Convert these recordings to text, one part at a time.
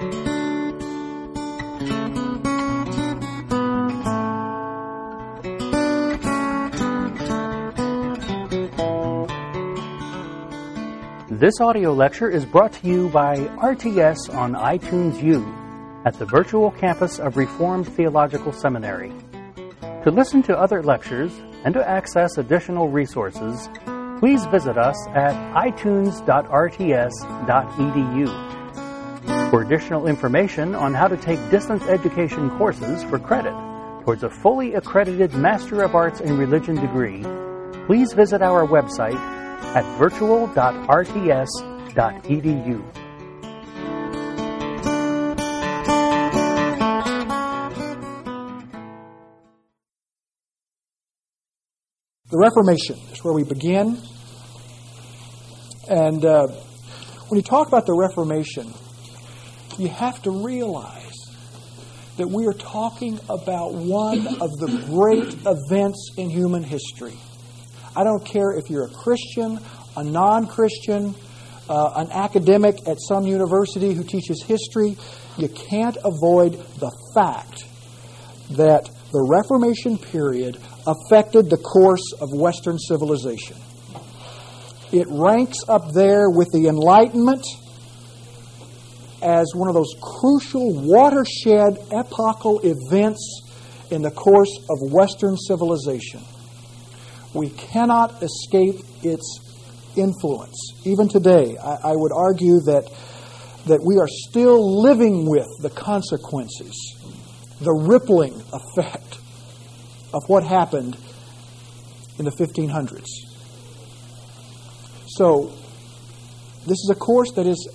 This audio lecture is brought to you by RTS on iTunes U at the virtual campus of Reformed Theological Seminary. To listen to other lectures and to access additional resources, please visit us at itunes.rts.edu. For additional information on how to take distance education courses for credit towards a fully accredited Master of Arts in Religion degree, please visit our website at virtual.rts.edu. The Reformation is where we begin. And uh, when you talk about the Reformation, you have to realize that we are talking about one of the great events in human history. I don't care if you're a Christian, a non Christian, uh, an academic at some university who teaches history, you can't avoid the fact that the Reformation period affected the course of Western civilization. It ranks up there with the Enlightenment as one of those crucial watershed epochal events in the course of Western civilization. We cannot escape its influence. Even today, I, I would argue that, that we are still living with the consequences, the rippling effect of what happened in the 1500s. So, this is a course that is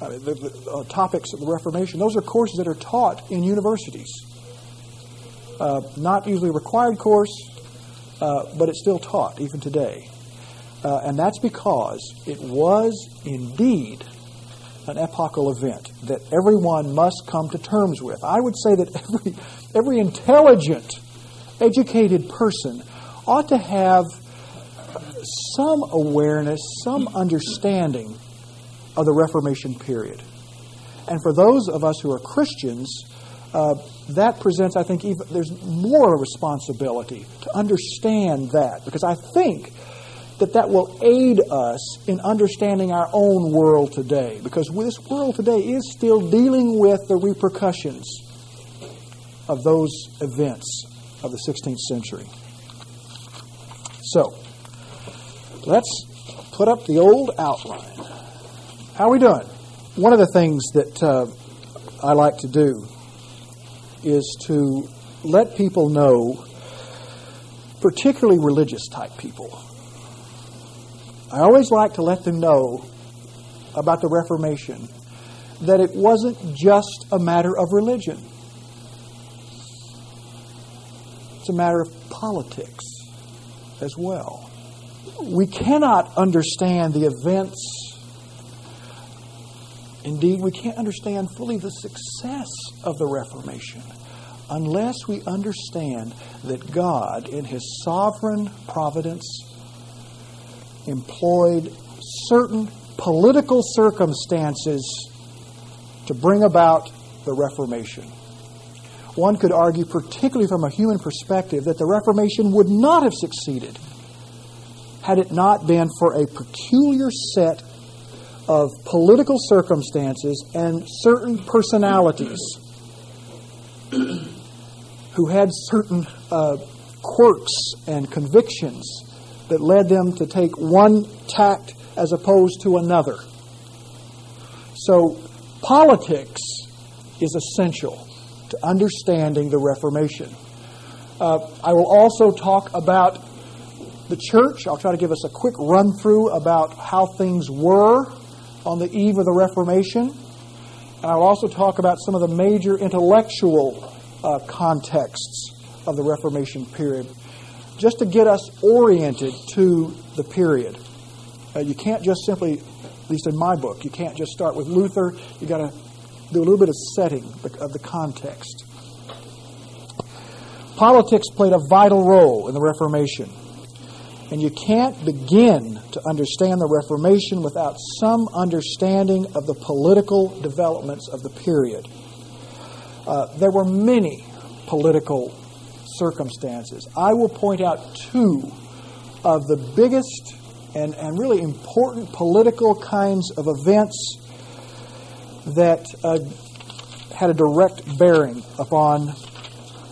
uh, the, the uh, topics of the Reformation. Those are courses that are taught in universities. Uh, not usually a required course, uh, but it's still taught even today. Uh, and that's because it was indeed an epochal event that everyone must come to terms with. I would say that every, every intelligent, educated person ought to have some awareness, some understanding of the Reformation period. And for those of us who are Christians, uh, that presents, I think, even, there's more responsibility to understand that because I think that that will aid us in understanding our own world today because this world today is still dealing with the repercussions of those events of the 16th century. So, let's put up the old outline. How are we doing? One of the things that uh, I like to do is to let people know, particularly religious type people. I always like to let them know about the Reformation that it wasn't just a matter of religion, it's a matter of politics as well. We cannot understand the events Indeed, we can't understand fully the success of the Reformation unless we understand that God, in His sovereign providence, employed certain political circumstances to bring about the Reformation. One could argue, particularly from a human perspective, that the Reformation would not have succeeded had it not been for a peculiar set of political circumstances and certain personalities who had certain uh, quirks and convictions that led them to take one tact as opposed to another. So, politics is essential to understanding the Reformation. Uh, I will also talk about the church. I'll try to give us a quick run through about how things were on the eve of the Reformation. And I'll also talk about some of the major intellectual uh, contexts of the Reformation period, just to get us oriented to the period. Uh, you can't just simply, at least in my book, you can't just start with Luther. You've got to do a little bit of setting of the context. Politics played a vital role in the Reformation. And you can't begin to understand the Reformation without some understanding of the political developments of the period. Uh, there were many political circumstances. I will point out two of the biggest and, and really important political kinds of events that uh, had a direct bearing upon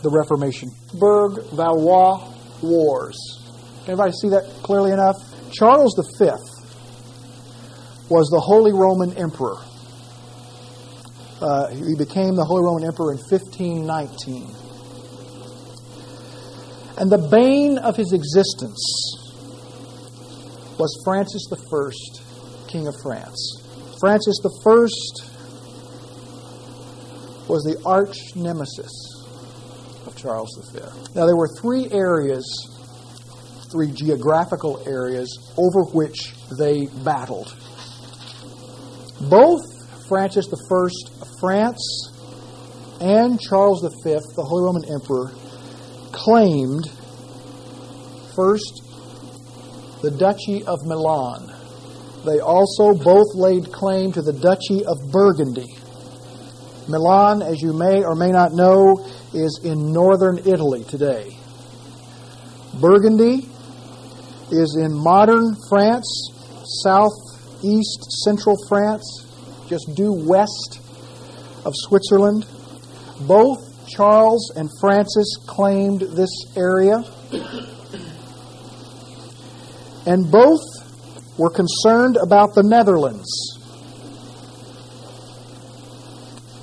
the Reformation. Burg Valois Wars. Can everybody see that clearly enough? Charles V was the Holy Roman Emperor. Uh, he became the Holy Roman Emperor in 1519. And the bane of his existence was Francis I, King of France. Francis I was the arch nemesis of Charles V. Now, there were three areas, three geographical areas, over which they battled. Both Francis I of France and Charles V, the Holy Roman Emperor, claimed first the Duchy of Milan. They also both laid claim to the Duchy of Burgundy. Milan, as you may or may not know, is in northern Italy today. Burgundy is in modern France, southeast central France, just due west of Switzerland. Both Charles and Francis claimed this area. And both were concerned about the Netherlands,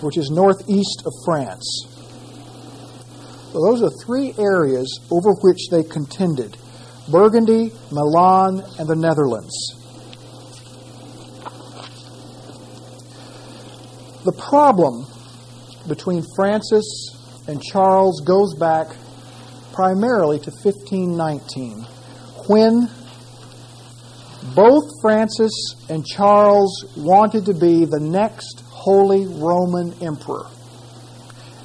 which is northeast of France. So those are three areas over which they contended Burgundy, Milan, and the Netherlands. The problem between Francis and Charles goes back primarily to 1519, when both Francis and Charles wanted to be the next Holy Roman Emperor.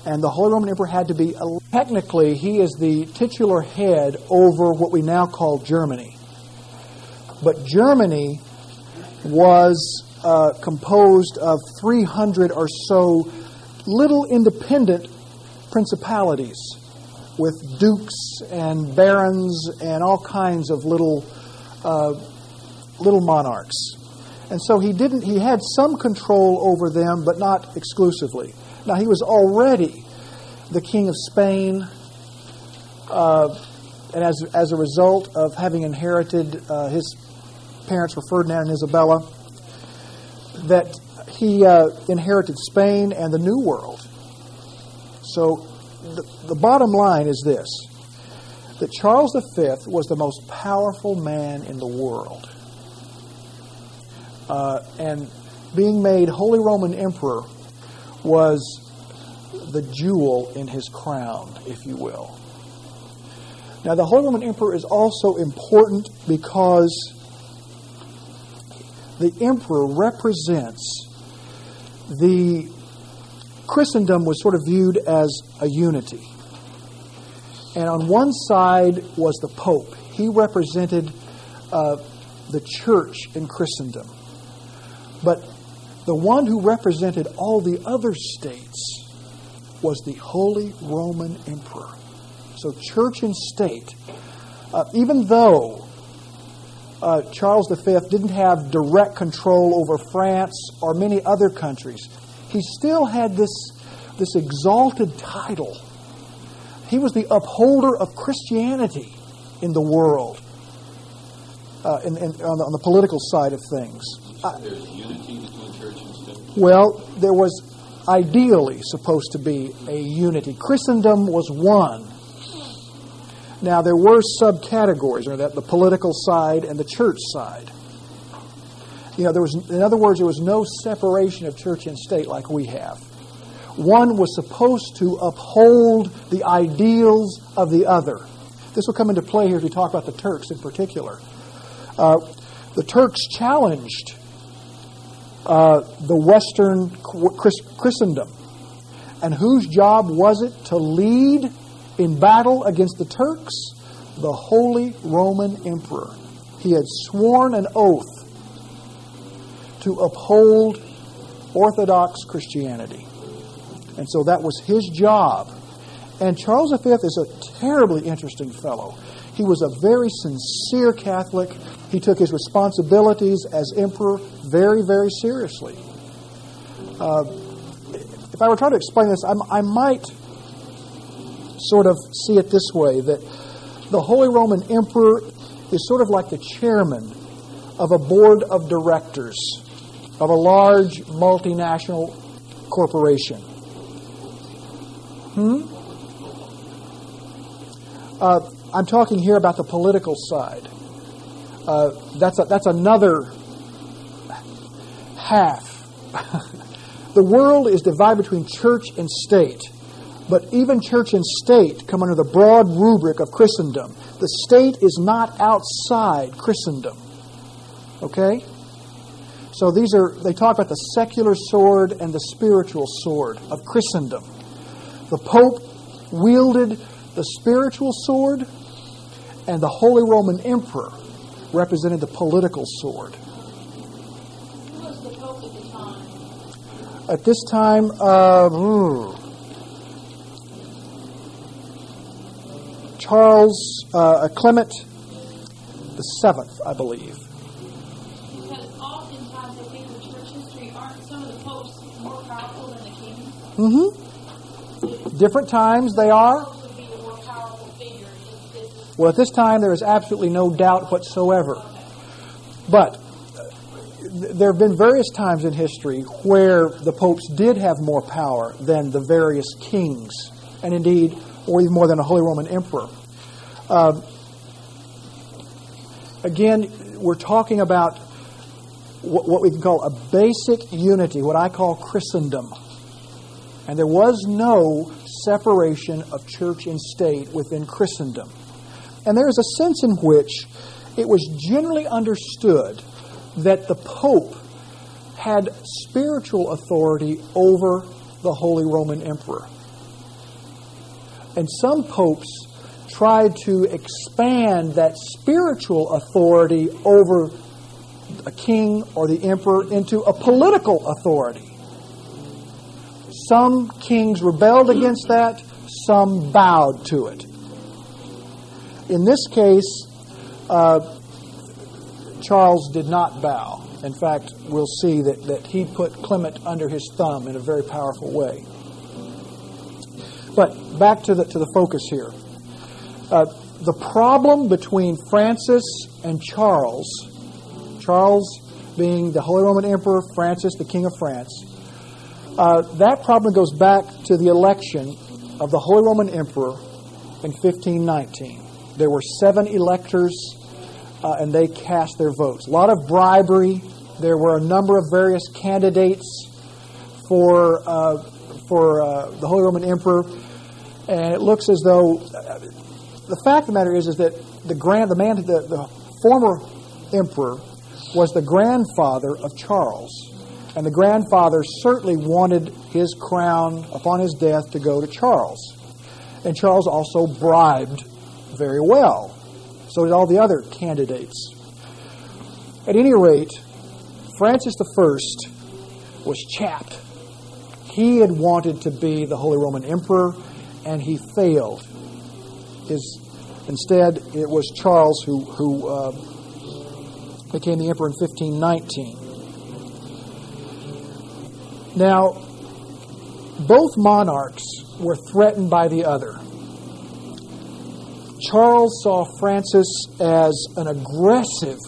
And the Holy Roman Emperor had to be, technically, he is the titular head over what we now call Germany. But Germany was uh, composed of 300 or so little independent principalities with dukes and barons and all kinds of little uh, little monarchs. And so he didn't he had some control over them, but not exclusively. Now he was already the king of Spain, uh, and as as a result of having inherited uh, his parents were Ferdinand and Isabella, that he uh, inherited Spain and the New World. So the, the bottom line is this that Charles V was the most powerful man in the world. Uh, and being made Holy Roman Emperor was the jewel in his crown, if you will. Now, the Holy Roman Emperor is also important because the emperor represents the Christendom was sort of viewed as a unity. And on one side was the Pope. He represented uh, the church in Christendom. But the one who represented all the other states was the Holy Roman Emperor. So, church and state, uh, even though uh, Charles V didn't have direct control over France or many other countries, he still had this, this exalted title. He was the upholder of Christianity in the world, uh, in, in, on, the, on, the, political side of things. There's unity between church and state? Well, there was ideally supposed to be a unity. Christendom was one. Now, there were subcategories, or that the political side and the church side. You know, there was, in other words, there was no separation of church and state like we have. One was supposed to uphold the ideals of the other. This will come into play here as we talk about the Turks in particular. Uh, the Turks challenged uh, the Western Christendom. And whose job was it to lead in battle against the Turks? the Holy Roman Emperor. He had sworn an oath to uphold Orthodox Christianity. And so that was his job. And Charles V is a terribly interesting fellow. He was a very sincere Catholic. He took his responsibilities as emperor very, very seriously. Uh, if I were trying to explain this, I'm, I might sort of see it this way that the Holy Roman Emperor is sort of like the chairman of a board of directors of a large multinational corporation. Hmm? Uh, I'm talking here about the political side. Uh, that's, a, that's another half. the world is divided between church and state. But even church and state come under the broad rubric of Christendom. The state is not outside Christendom. Okay? So these are, they talk about the secular sword and the spiritual sword of Christendom. The Pope wielded the spiritual sword, and the Holy Roman Emperor represented the political sword. Who was the Pope at the time? At this time, uh, Charles uh, Clement the Seventh, I believe. Because oftentimes I think in church history, aren't some of the popes more powerful than the kings? Mm-hmm. Different times they are. Pope would be a more powerful figure. Is, is, Well, at this time, there is absolutely no doubt whatsoever. But uh, there have been various times in history where the popes did have more power than the various kings, and indeed, or even more than a Holy Roman Emperor. Uh, again, we're talking about what, what we can call a basic unity, what I call Christendom. And there was no separation of church and state within Christendom. And there is a sense in which it was generally understood that the Pope had spiritual authority over the Holy Roman Emperor. And some popes tried to expand that spiritual authority over a king or the emperor into a political authority. Some kings rebelled against that, some bowed to it. In this case, uh, Charles did not bow. In fact, we'll see that, that he put Clement under his thumb in a very powerful way. But back to the, to the focus here. Uh, the problem between Francis and Charles, Charles being the Holy Roman Emperor, Francis the King of France, uh, that problem goes back to the election of the Holy Roman Emperor in 1519. There were seven electors, uh, and they cast their votes. A lot of bribery. There were a number of various candidates for uh, for uh, the Holy Roman Emperor, and it looks as though uh, the fact of the matter is is that the grand the man the, the former emperor was the grandfather of Charles. And the grandfather certainly wanted his crown upon his death to go to Charles. And Charles also bribed very well. So did all the other candidates. At any rate, Francis I was chapped. He had wanted to be the Holy Roman Emperor, and he failed. His, instead, it was Charles who, who uh, became the emperor in 1519. Now, both monarchs were threatened by the other. Charles saw Francis as an aggressive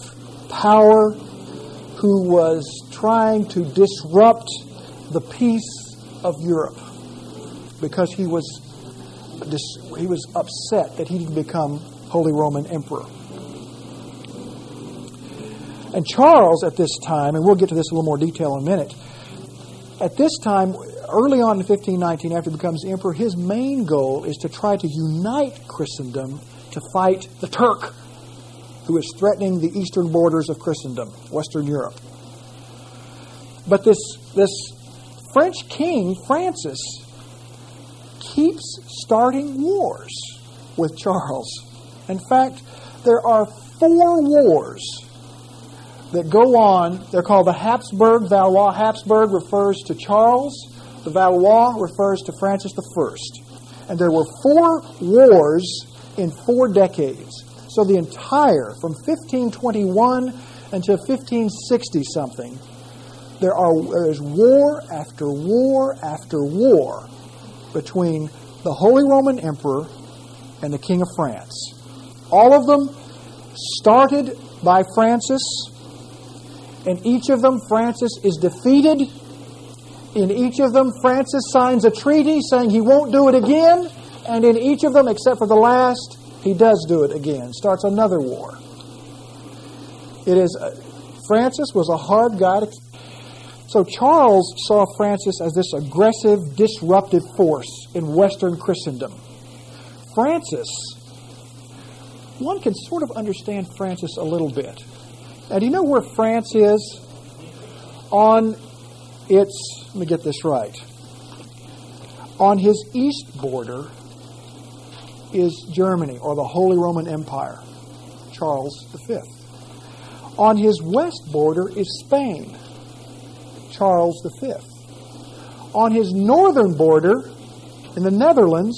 power who was trying to disrupt the peace of Europe because he was he was upset that he didn't become Holy Roman Emperor. And Charles, at this time, and we'll get to this in a little more detail in a minute, at this time, early on in 1519, after he becomes emperor, his main goal is to try to unite Christendom to fight the Turk, who is threatening the eastern borders of Christendom, Western Europe. But this, this French king, Francis, keeps starting wars with Charles. In fact, there are four wars that go on. They're called the Habsburg Valois. Habsburg refers to Charles. The Valois refers to Francis I. And there were four wars in four decades. So the entire, from 1521 until 1560 something, there, are, there is war after war after war between the Holy Roman Emperor and the King of France. All of them started by Francis. and each of them, Francis is defeated. In each of them, Francis signs a treaty saying he won't do it again. And in each of them, except for the last, he does do it again. Starts another war. It is uh, Francis was a hard guy to. So Charles saw Francis as this aggressive, disruptive force in Western Christendom. Francis, one can sort of understand Francis a little bit. Now, do you know where France is? On its, let me get this right. On his east border is Germany, or the Holy Roman Empire, Charles V. On his west border is Spain, Charles V. On his northern border, in the Netherlands,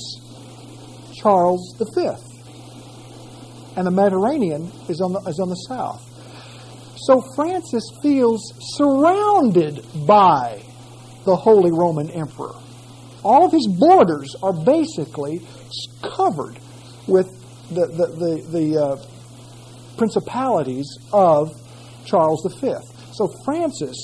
Charles V. And the Mediterranean is on the, is on the south. So Francis feels surrounded by the Holy Roman Emperor. All of his borders are basically covered with the, the, the, the uh, principalities of Charles V. So Francis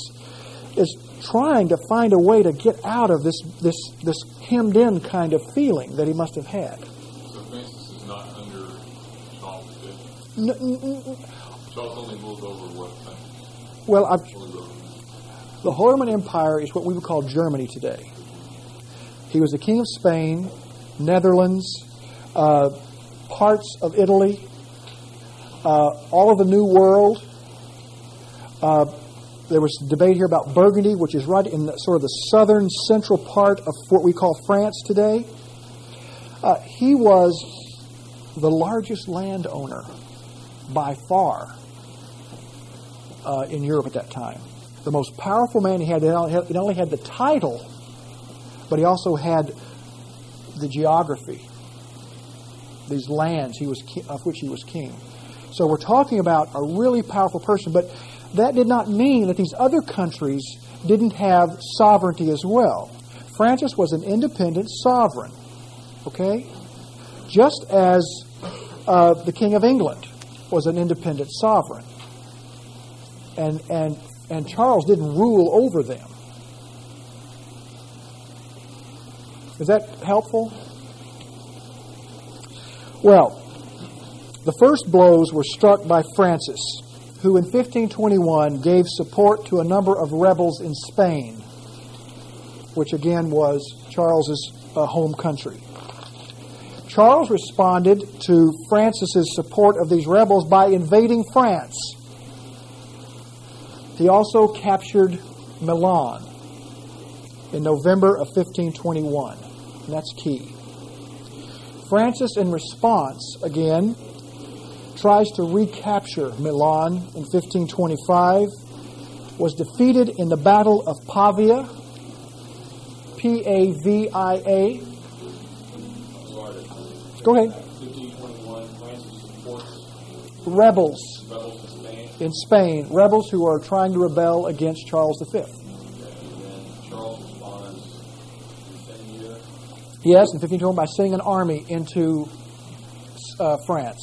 is trying to find a way to get out of this, this, this hemmed in kind of feeling that he must have had. So Francis is not under Charles V. Charles only moved over what well, I've. The Holy Empire is what we would call Germany today. He was the king of Spain, Netherlands, uh, parts of Italy, uh, all of the New World. Uh, there was debate here about Burgundy, which is right in the, sort of the southern central part of what we call France today. Uh, he was the largest landowner by far uh, in Europe at that time. The most powerful man he had, he only had the title, but he also had the geography, these lands he was of which he was king. So we're talking about a really powerful person, but that did not mean that these other countries didn't have sovereignty as well. Francis was an independent sovereign, okay? Just as uh, the King of England was an independent sovereign. And, and, and Charles didn't rule over them. Is that helpful? Well, the first blows were struck by Francis, who in 1521 gave support to a number of rebels in Spain, which again was Charles's uh, home country. Charles responded to Francis's support of these rebels by invading France. He also captured Milan in November of 1521. And that's key. Francis, in response, again, tries to recapture Milan in 1525, was defeated in the Battle of Pavia, P A V I A. Go ahead. 1521, Francis supports Rebels rebels in Spain, rebels who are trying to rebel against Charles V. and then Charles responds the same year. Yes, in 1521 by sending an army into uh, France.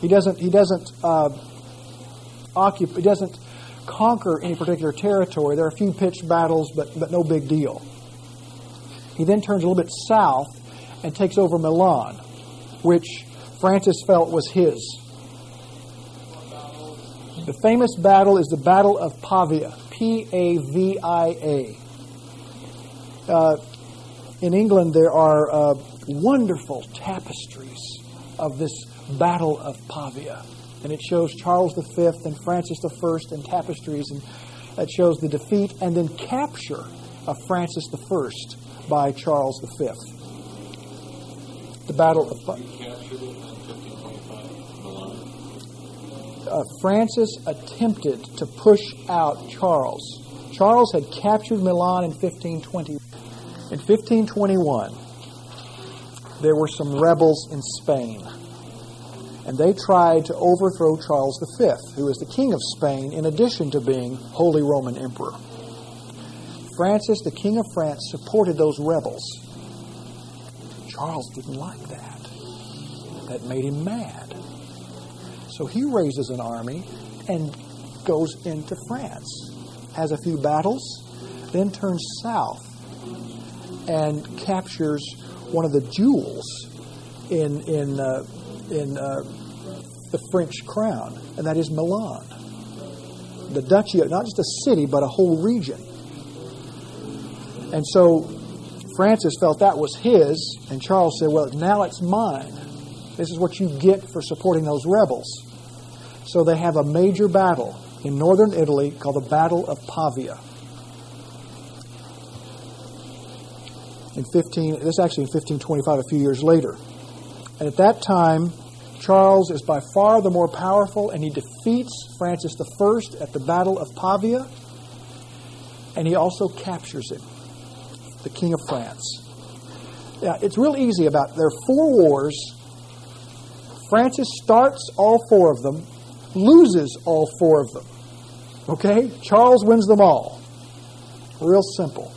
He doesn't. He doesn't uh, occupy. He doesn't conquer any particular territory. There are a few pitched battles, but but no big deal. He then turns a little bit south and takes over Milan, which Francis felt was his. The famous battle is the Battle of Pavia, P A V I A. Uh, in England, there are uh, wonderful tapestries of this Battle of Pavia. And it shows Charles V and Francis I in tapestries, and that shows the defeat and then capture of Francis I by Charles V. The Battle of Pavia. He captured it in 1521. Uh, Francis attempted to push out Charles. Charles had captured Milan in 1520. In 1521, there were some rebels in Spain, and they tried to overthrow Charles V, who was the king of Spain, in addition to being Holy Roman Emperor. Francis, the king of France, supported those rebels. Charles didn't like that. That made him mad. So he raises an army and goes into France, has a few battles, then turns south and captures one of the jewels in in uh, in uh, the French crown, and that is Milan. The duchy, not just a city, but a whole region. And so Francis felt that was his, and Charles said, Well, now it's mine. This is what you get for supporting those rebels. So they have a major battle in northern Italy called the Battle of Pavia. In 15, this is actually in 1525, a few years later. And at that time, Charles is by far the more powerful, and he defeats Francis I at the Battle of Pavia, and he also captures him, the King of France. Now, it's real easy about there are four wars. Francis starts all four of them, loses all four of them. Okay? Charles wins them all. Real simple.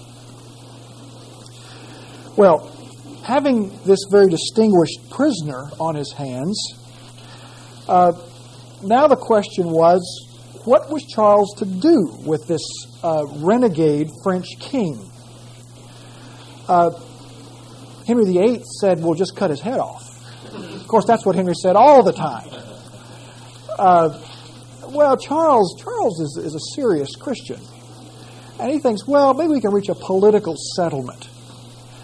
Well, having this very distinguished prisoner on his hands, uh, now the question was what was Charles to do with this uh, renegade French king? Uh, Henry VIII said, We'll just cut his head off. Of course, that's what Henry said all the time. Uh, well, Charles, Charles is, is a serious Christian. And he thinks, well, maybe we can reach a political settlement.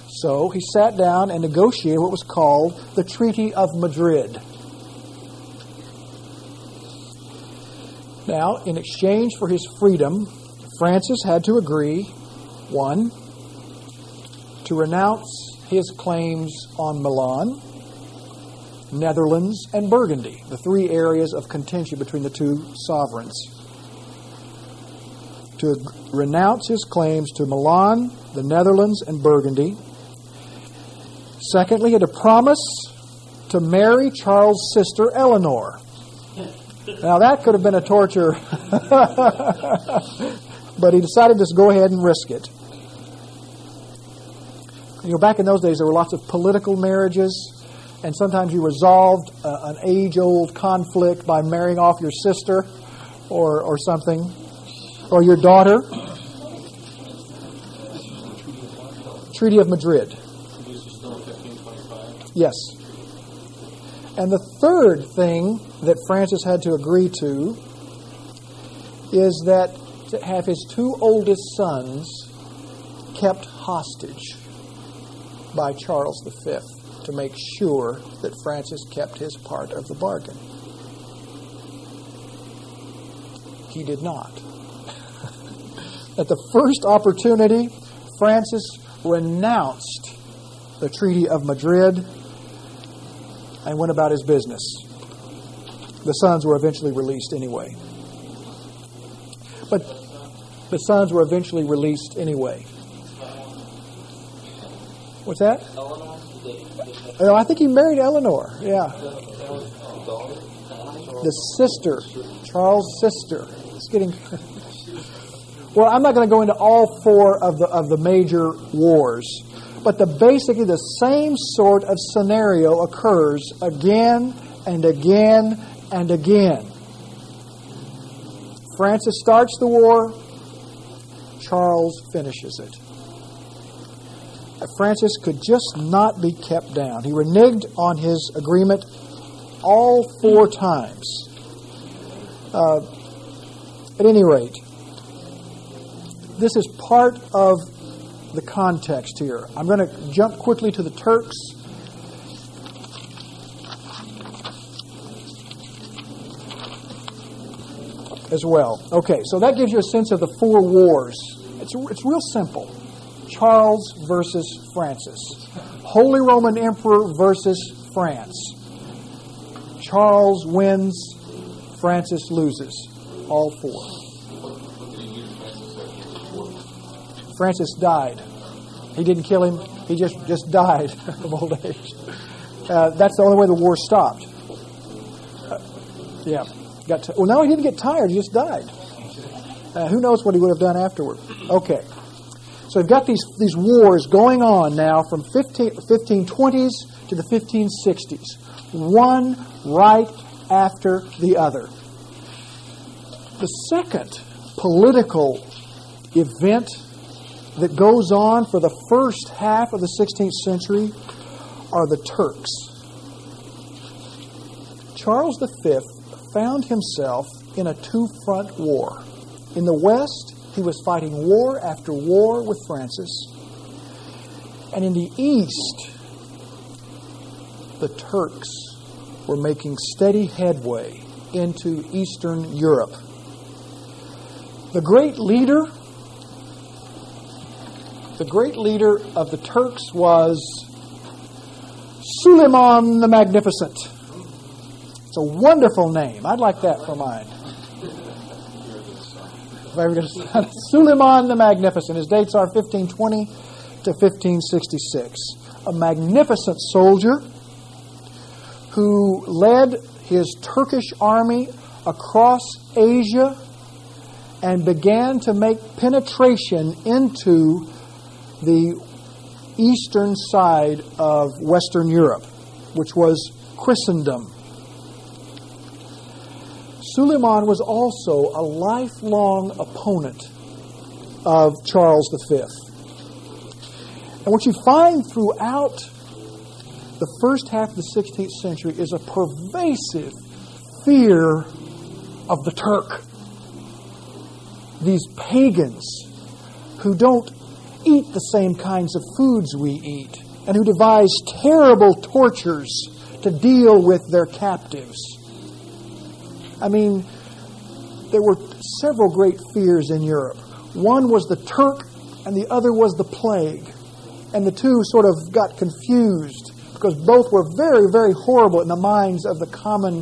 So he sat down and negotiated what was called the Treaty of Madrid. Now, in exchange for his freedom, Francis had to agree one, to renounce his claims on Milan, Netherlands, and Burgundy, the three areas of contention between the two sovereigns. To renounce his claims to Milan, the Netherlands, and Burgundy. Secondly, he had to promise to marry Charles' sister Eleanor. Now, that could have been a torture, but he decided to go ahead and risk it. You know, back in those days, there were lots of political marriages and sometimes you resolved uh, an age old conflict by marrying off your sister or, or something, or your daughter. Treaty of Madrid. Yes. And the third thing that Francis had to agree to is that to have his two oldest sons kept hostage by Charles V to make sure that Francis kept his part of the bargain. He did not. At the first opportunity, Francis renounced the Treaty of Madrid and went about his business. The sons were eventually released anyway. But the sons were eventually released anyway. What's that? Oh, I think he married Eleanor. Yeah. The sister, Charles' sister. It's getting. well, I'm not going to go into all four of the of the major wars, but the basically the same sort of scenario occurs again and again and again. Francis starts the war. Charles finishes it. Francis could just not be kept down. He reneged on his agreement all four times. Uh, at any rate, this is part of the context here. I'm going to jump quickly to the Turks. As well. Okay, so that gives you a sense of the four wars. It's, it's real simple. Charles versus Francis. Holy Roman Emperor versus France. Charles wins, Francis loses all four. Francis died. He didn't kill him. He just, just died of old age. Uh, that's the only way the war stopped. Uh, yeah. Got t- well, no, he didn't get tired. He just died. Uh, who knows what he would have done afterward? Okay. So we've got these, these wars going on now from 15, 1520s to the 1560s, one right after the other. The second political event that goes on for the first half of the 16th century are the Turks. Charles V found himself in a two front war. In the West, he was fighting war after war with Francis. And in the East, the Turks were making steady headway into Eastern Europe. The great leader, the great leader of the Turks was Suleiman the Magnificent. It's a wonderful name. I'd like that for mine. Suleiman the Magnificent. His dates are 1520 to 1566. A magnificent soldier who led his Turkish army across Asia and began to make penetration into the eastern side of Western Europe, which was Christendom. Suleiman was also a lifelong opponent of Charles V. And what you find throughout the first half of the 16th century is a pervasive fear of the Turk. These pagans who don't eat the same kinds of foods we eat and who devise terrible tortures to deal with their captives. I mean, there were several great fears in Europe. One was the Turk, and the other was the plague. And the two sort of got confused because both were very, very horrible in the minds of the common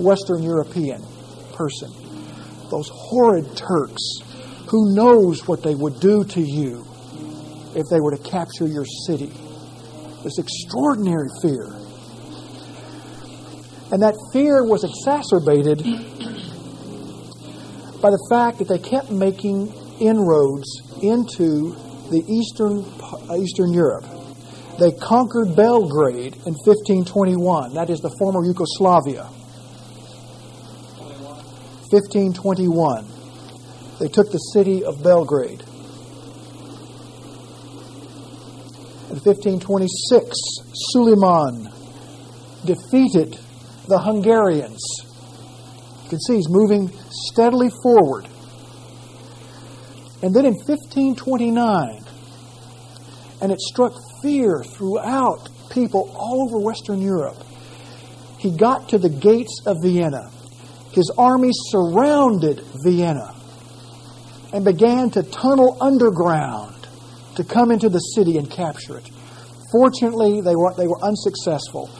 Western European person. Those horrid Turks, who knows what they would do to you if they were to capture your city? This extraordinary fear. And that fear was exacerbated by the fact that they kept making inroads into the eastern, uh, eastern Europe. They conquered Belgrade in 1521. That is the former Yugoslavia. 1521. They took the city of Belgrade. In 1526, Suleiman defeated the Hungarians. You can see he's moving steadily forward. And then in 1529, and it struck fear throughout people all over Western Europe, he got to the gates of Vienna. His army surrounded Vienna and began to tunnel underground to come into the city and capture it. Fortunately, they were, they were unsuccessful.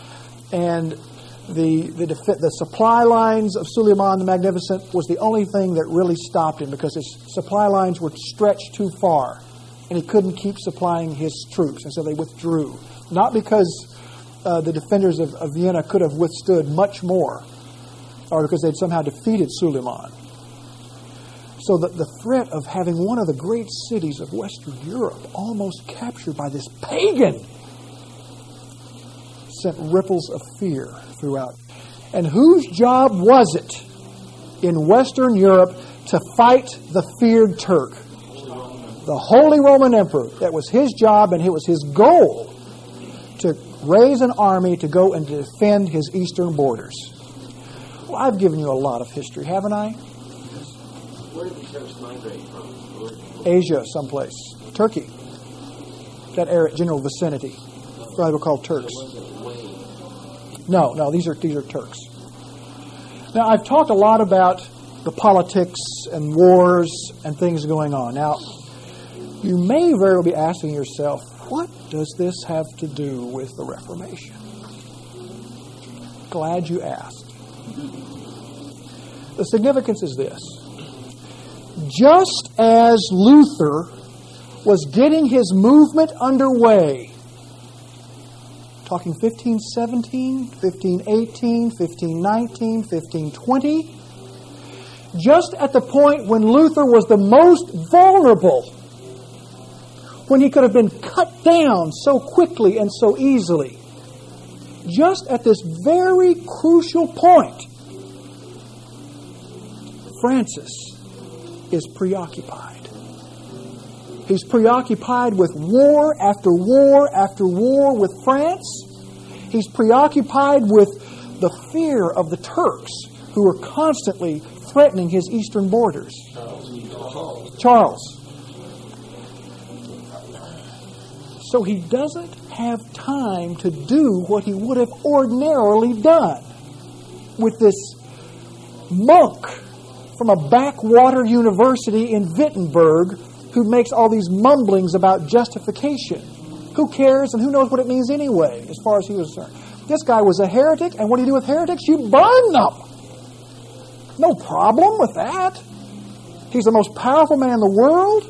And the, the, the supply lines of Suleiman the Magnificent was the only thing that really stopped him because his supply lines were stretched too far. And he couldn't keep supplying his troops. And so they withdrew. Not because uh, the defenders of, of Vienna could have withstood much more or because they'd somehow defeated Suleiman. So that the threat of having one of the great cities of Western Europe almost captured by this pagan sent ripples of fear throughout. And whose job was it in Western Europe to fight the feared Turk? The Holy Roman Emperor. That was his job and it was his goal to raise an army to go and defend his eastern borders. Well, I've given you a lot of history, haven't I? Where did the Turks migrate from? Asia, someplace. Turkey. That area, general vicinity. Probably were called Turks. No, no, these are these are Turks. Now I've talked a lot about the politics and wars and things going on. Now, you may very well be asking yourself, what does this have to do with the Reformation? Glad you asked. The significance is this. Just as Luther was getting his movement underway, talking 1517, 1518, 1519, 1520, just at the point when Luther was the most vulnerable, when he could have been cut down so quickly and so easily, just at this very crucial point, Francis is preoccupied. He's preoccupied with war after war after war with France. He's preoccupied with the fear of the Turks who are constantly threatening his eastern borders. Charles. So he doesn't have time to do what he would have ordinarily done with this monk from a backwater university in Wittenberg who makes all these mumblings about justification. Who cares and who knows what it means anyway, as far as he was concerned? This guy was a heretic, and what do you do with heretics? You burn them. No problem with that. He's the most powerful man in the world.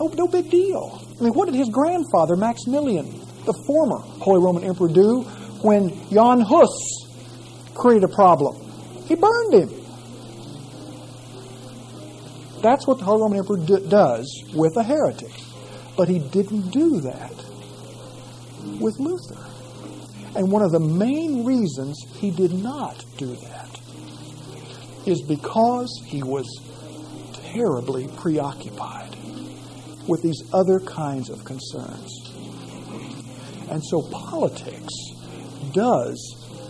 No, no big deal. I mean, what did his grandfather, Maximilian, the former Holy Roman Emperor, do when Jan Hus created a problem? He burned him. That's what the Holy Roman Emperor d- does with a heretic. But he didn't do that with Luther. And one of the main reasons he did not do that is because he was terribly preoccupied with these other kinds of concerns. And so politics does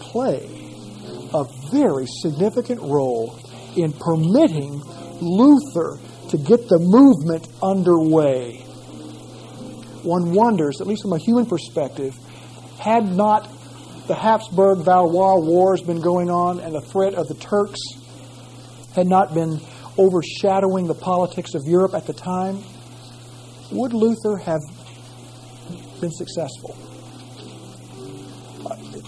play a very significant role in permitting Luther to get the movement underway. One wonders, at least from a human perspective, had not the Habsburg Valois Wars been going on and the threat of the Turks had not been overshadowing the politics of Europe at the time, would Luther have been successful?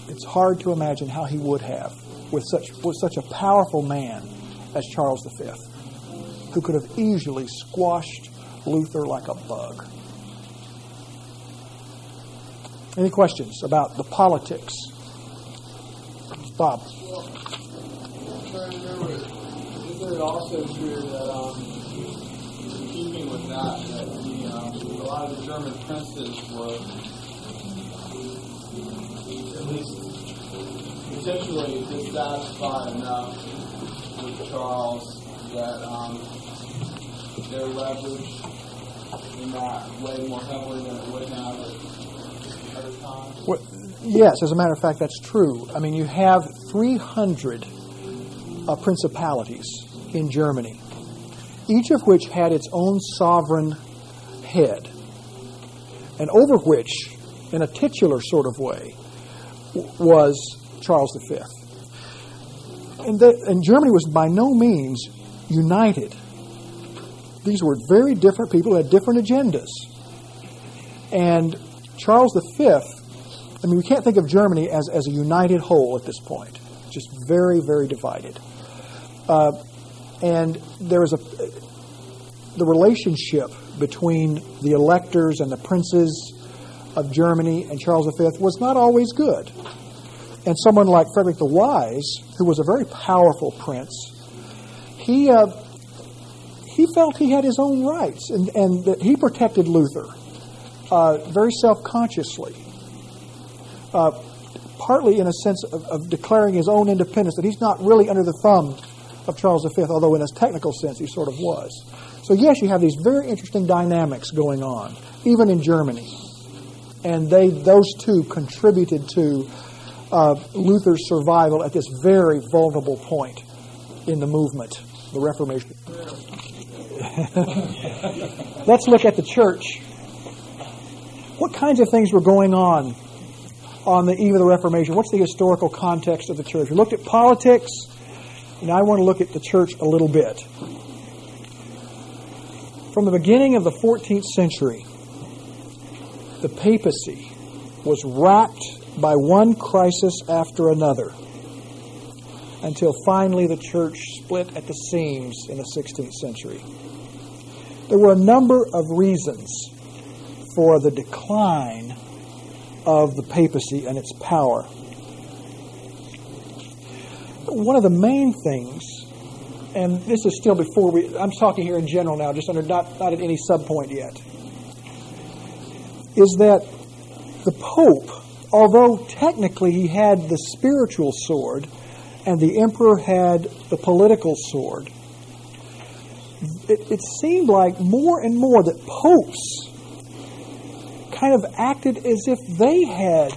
It's hard to imagine how he would have with such, with such a powerful man as Charles V, who could have easily squashed Luther like a bug. Any questions about the politics? Bob. Well, remember, isn't it also true that, um, in keeping with that, that the, um, a lot of the German princes were at least potentially dissatisfied enough with Charles that um, their leverage in that way more heavily than it would have at other times? Yes, as a matter of fact, that's true. I mean, you have 300 uh, principalities in Germany, each of which had its own sovereign head, and over which, in a titular sort of way, w- was Charles V. And, the, and Germany was by no means united. These were very different people who had different agendas. And Charles V, I mean, we can't think of Germany as, as a united whole at this point, just very, very divided. Uh, and there was a the relationship between the electors and the princes of Germany and Charles V was not always good. And someone like Frederick the Wise, who was a very powerful prince, he uh, he felt he had his own rights, and, and that he protected Luther uh, very self consciously. Uh, partly in a sense of, of declaring his own independence, that he's not really under the thumb of Charles V, although in a technical sense he sort of was. So, yes, you have these very interesting dynamics going on, even in Germany. And they, those two contributed to uh, Luther's survival at this very vulnerable point in the movement, the Reformation. Let's look at the church. What kinds of things were going on on the eve of the Reformation? What's the historical context of the church? We looked at politics, and I want to look at the church a little bit. From the beginning of the 14th century, the papacy was racked by one crisis after another. until finally the church split at the seams in the 16th century. There were a number of reasons for the decline of the papacy and its power. One of the main things, and this is still before we, I'm talking here in general now, just under not, not at any subpoint yet, is that the Pope, although technically he had the spiritual sword and the emperor had the political sword, it, it seemed like more and more that popes kind of acted as if they had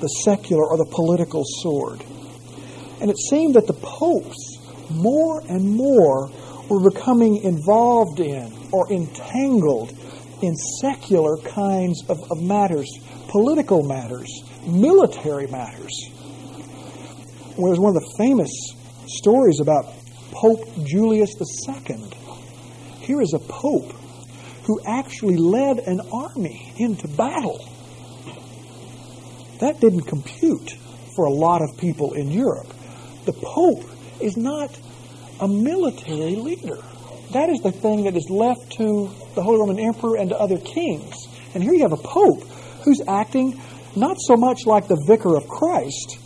the secular or the political sword. And it seemed that the popes more and more were becoming involved in or entangled in secular kinds of, of matters, political matters, military matters. Well, there's one of the famous stories about Pope Julius II. Here is a pope who actually led an army into battle. That didn't compute for a lot of people in Europe. The Pope is not a military leader. That is the thing that is left to the Holy Roman Emperor and to other kings. And here you have a Pope who's acting not so much like the vicar of Christ,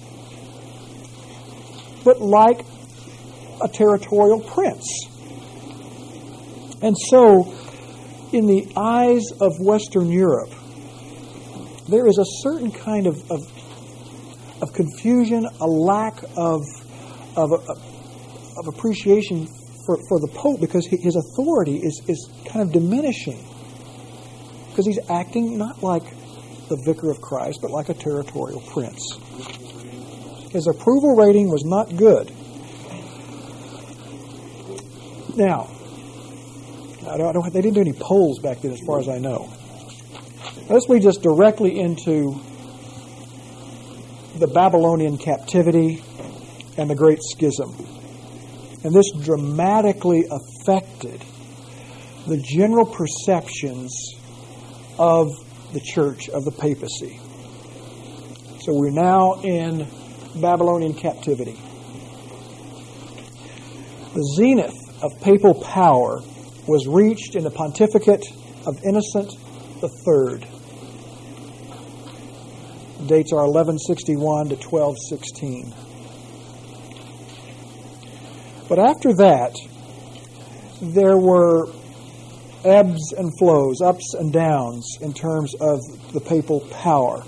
but like a territorial prince. And so, in the eyes of Western Europe, there is a certain kind of, of, of confusion, a lack of, of, of appreciation for, for the Pope because his authority is, is kind of diminishing. Because he's acting not like the vicar of Christ, but like a territorial prince. His approval rating was not good. Now, I don't, I don't, they didn't do any polls back then, as far as I know. Let's lead us directly into the Babylonian captivity and the Great Schism. And this dramatically affected the general perceptions of the church, of the papacy. So we're now in Babylonian captivity. The zenith of papal power was reached in the pontificate of Innocent III. Dates are 1161 to 1216. But after that, there were ebbs and flows, ups and downs in terms of the papal power.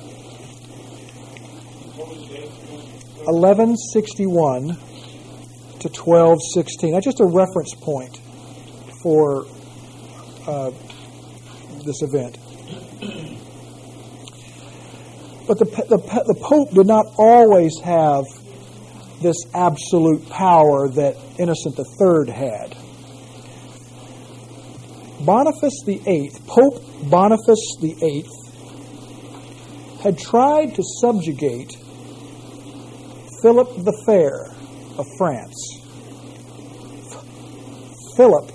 1161 to 1216. That's just a reference point for uh, this event. But the, the, the Pope did not always have this absolute power that Innocent III had. Boniface VIII, Pope Boniface VIII, had tried to subjugate Philip the Fair of France. Philip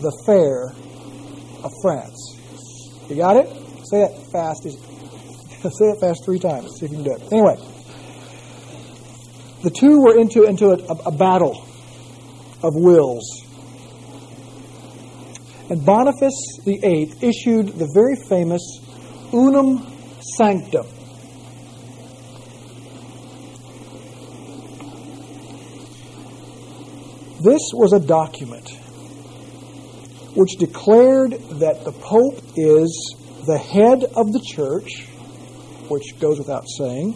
the Fair of France. You got it? Say it fast. Say it fast three times. See if you can do it. Anyway, the two were into, into a, a battle of wills. And Boniface VIII issued the very famous Unam Sanctam. This was a document which declared that the Pope is the head of the church, which goes without saying.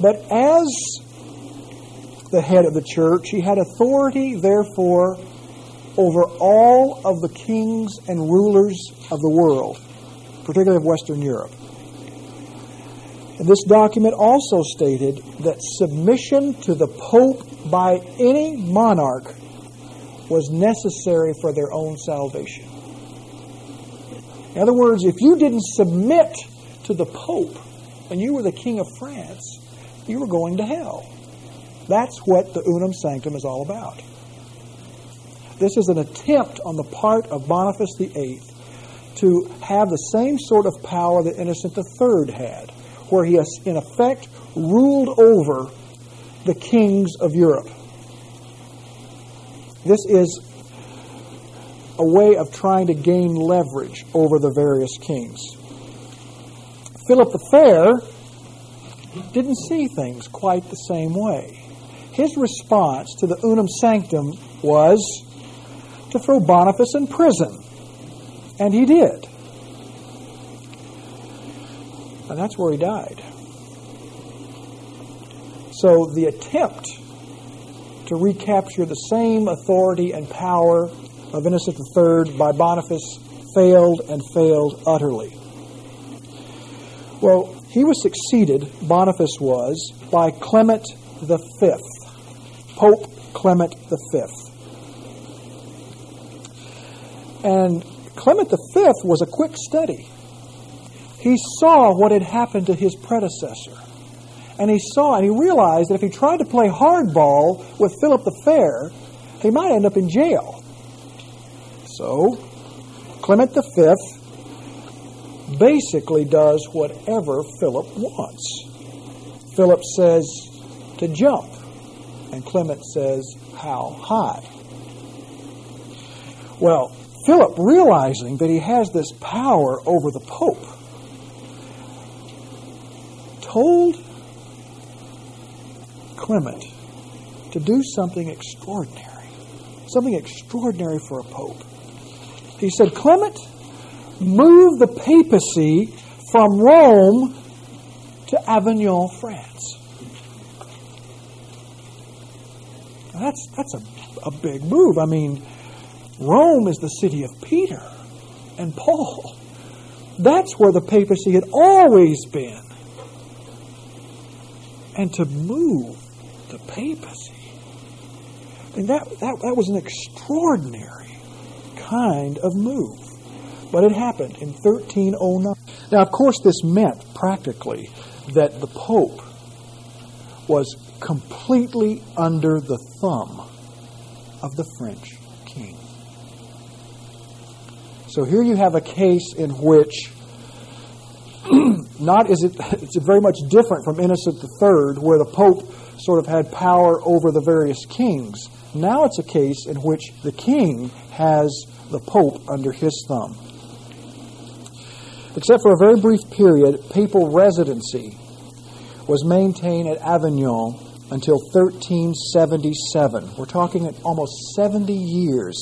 But as the head of the church, he had authority, therefore, over all of the kings and rulers of the world, particularly of Western Europe. This document also stated that submission to the Pope by any monarch was necessary for their own salvation. In other words, if you didn't submit to the Pope and you were the King of France, you were going to hell. That's what the Unam Sanctam is all about. This is an attempt on the part of Boniface VIII to have the same sort of power that Innocent III had where he has, in effect, ruled over the kings of Europe. This is a way of trying to gain leverage over the various kings. Philip the Fair didn't see things quite the same way. His response to the unam sanctam was to throw Boniface in prison. And he did. And that's where he died. So the attempt to recapture the same authority and power of Innocent III by Boniface failed and failed utterly. Well, he was succeeded, Boniface was, by Clement V, Pope Clement V. And Clement V was a quick study. He saw what had happened to his predecessor. And he saw and he realized that if he tried to play hardball with Philip the Fair, he might end up in jail. So, Clement V basically does whatever Philip wants. Philip says to jump, and Clement says, How high? Well, Philip, realizing that he has this power over the Pope, told Clement to do something extraordinary. Something extraordinary for a Pope. He said, Clement, move the papacy from Rome to Avignon, France. That's, that's a, a big move. I mean, Rome is the city of Peter and Paul. That's where the papacy had always been. And to move the papacy, and that, that, that was an extraordinary kind of move. But it happened in 1309. Now, of course, this meant practically that the Pope was completely under the thumb of the French king. So here you have a case in which not is it it's very much different from Innocent III, where the Pope sort of had power over the various kings. Now it's a case in which the king has the Pope under his thumb. Except for a very brief period, papal residency was maintained at Avignon until 1377. We're talking almost 70 years.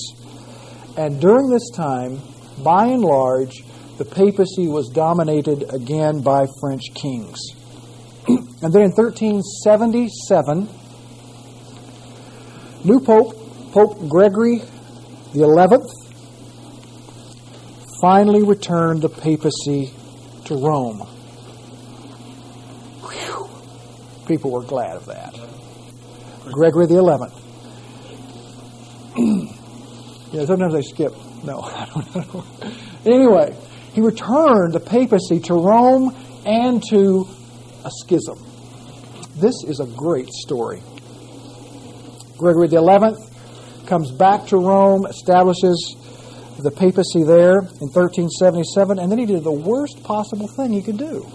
And during this time, by and large, the papacy was dominated again by French kings. and then in 1377, new pope, Pope Gregory Eleventh, finally returned the papacy to Rome. Whew. People were glad of that. Gregory Eleventh. yeah, sometimes I skip. No, I don't know. Anyway, he returned the papacy to Rome and to a schism. This is a great story. Gregory Eleventh comes back to Rome, establishes the papacy there in 1377, and then he did the worst possible thing he could do.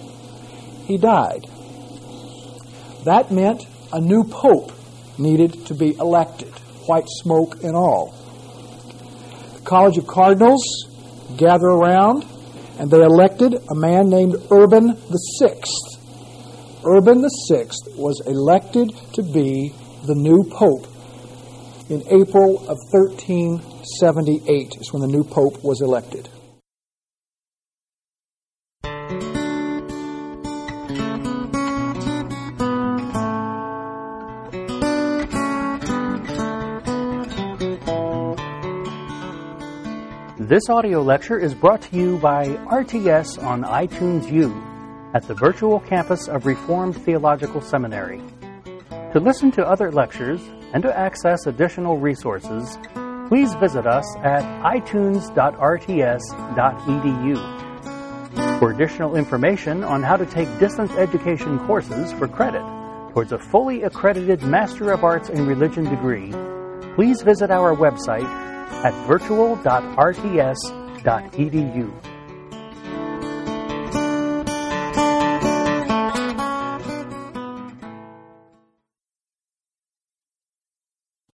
He died. That meant a new pope needed to be elected, white smoke and all. The College of Cardinals gather around, and they elected a man named Urban VI. Urban VI was elected to be the new pope in April of 1378 is when the new pope was elected. This audio lecture is brought to you by RTS on iTunes U at the virtual campus of Reformed Theological Seminary. To listen to other lectures and to access additional resources, please visit us at itunes.rts.edu. For additional information on how to take distance education courses for credit towards a fully accredited Master of Arts in Religion degree, please visit our website at virtual.rts.edu.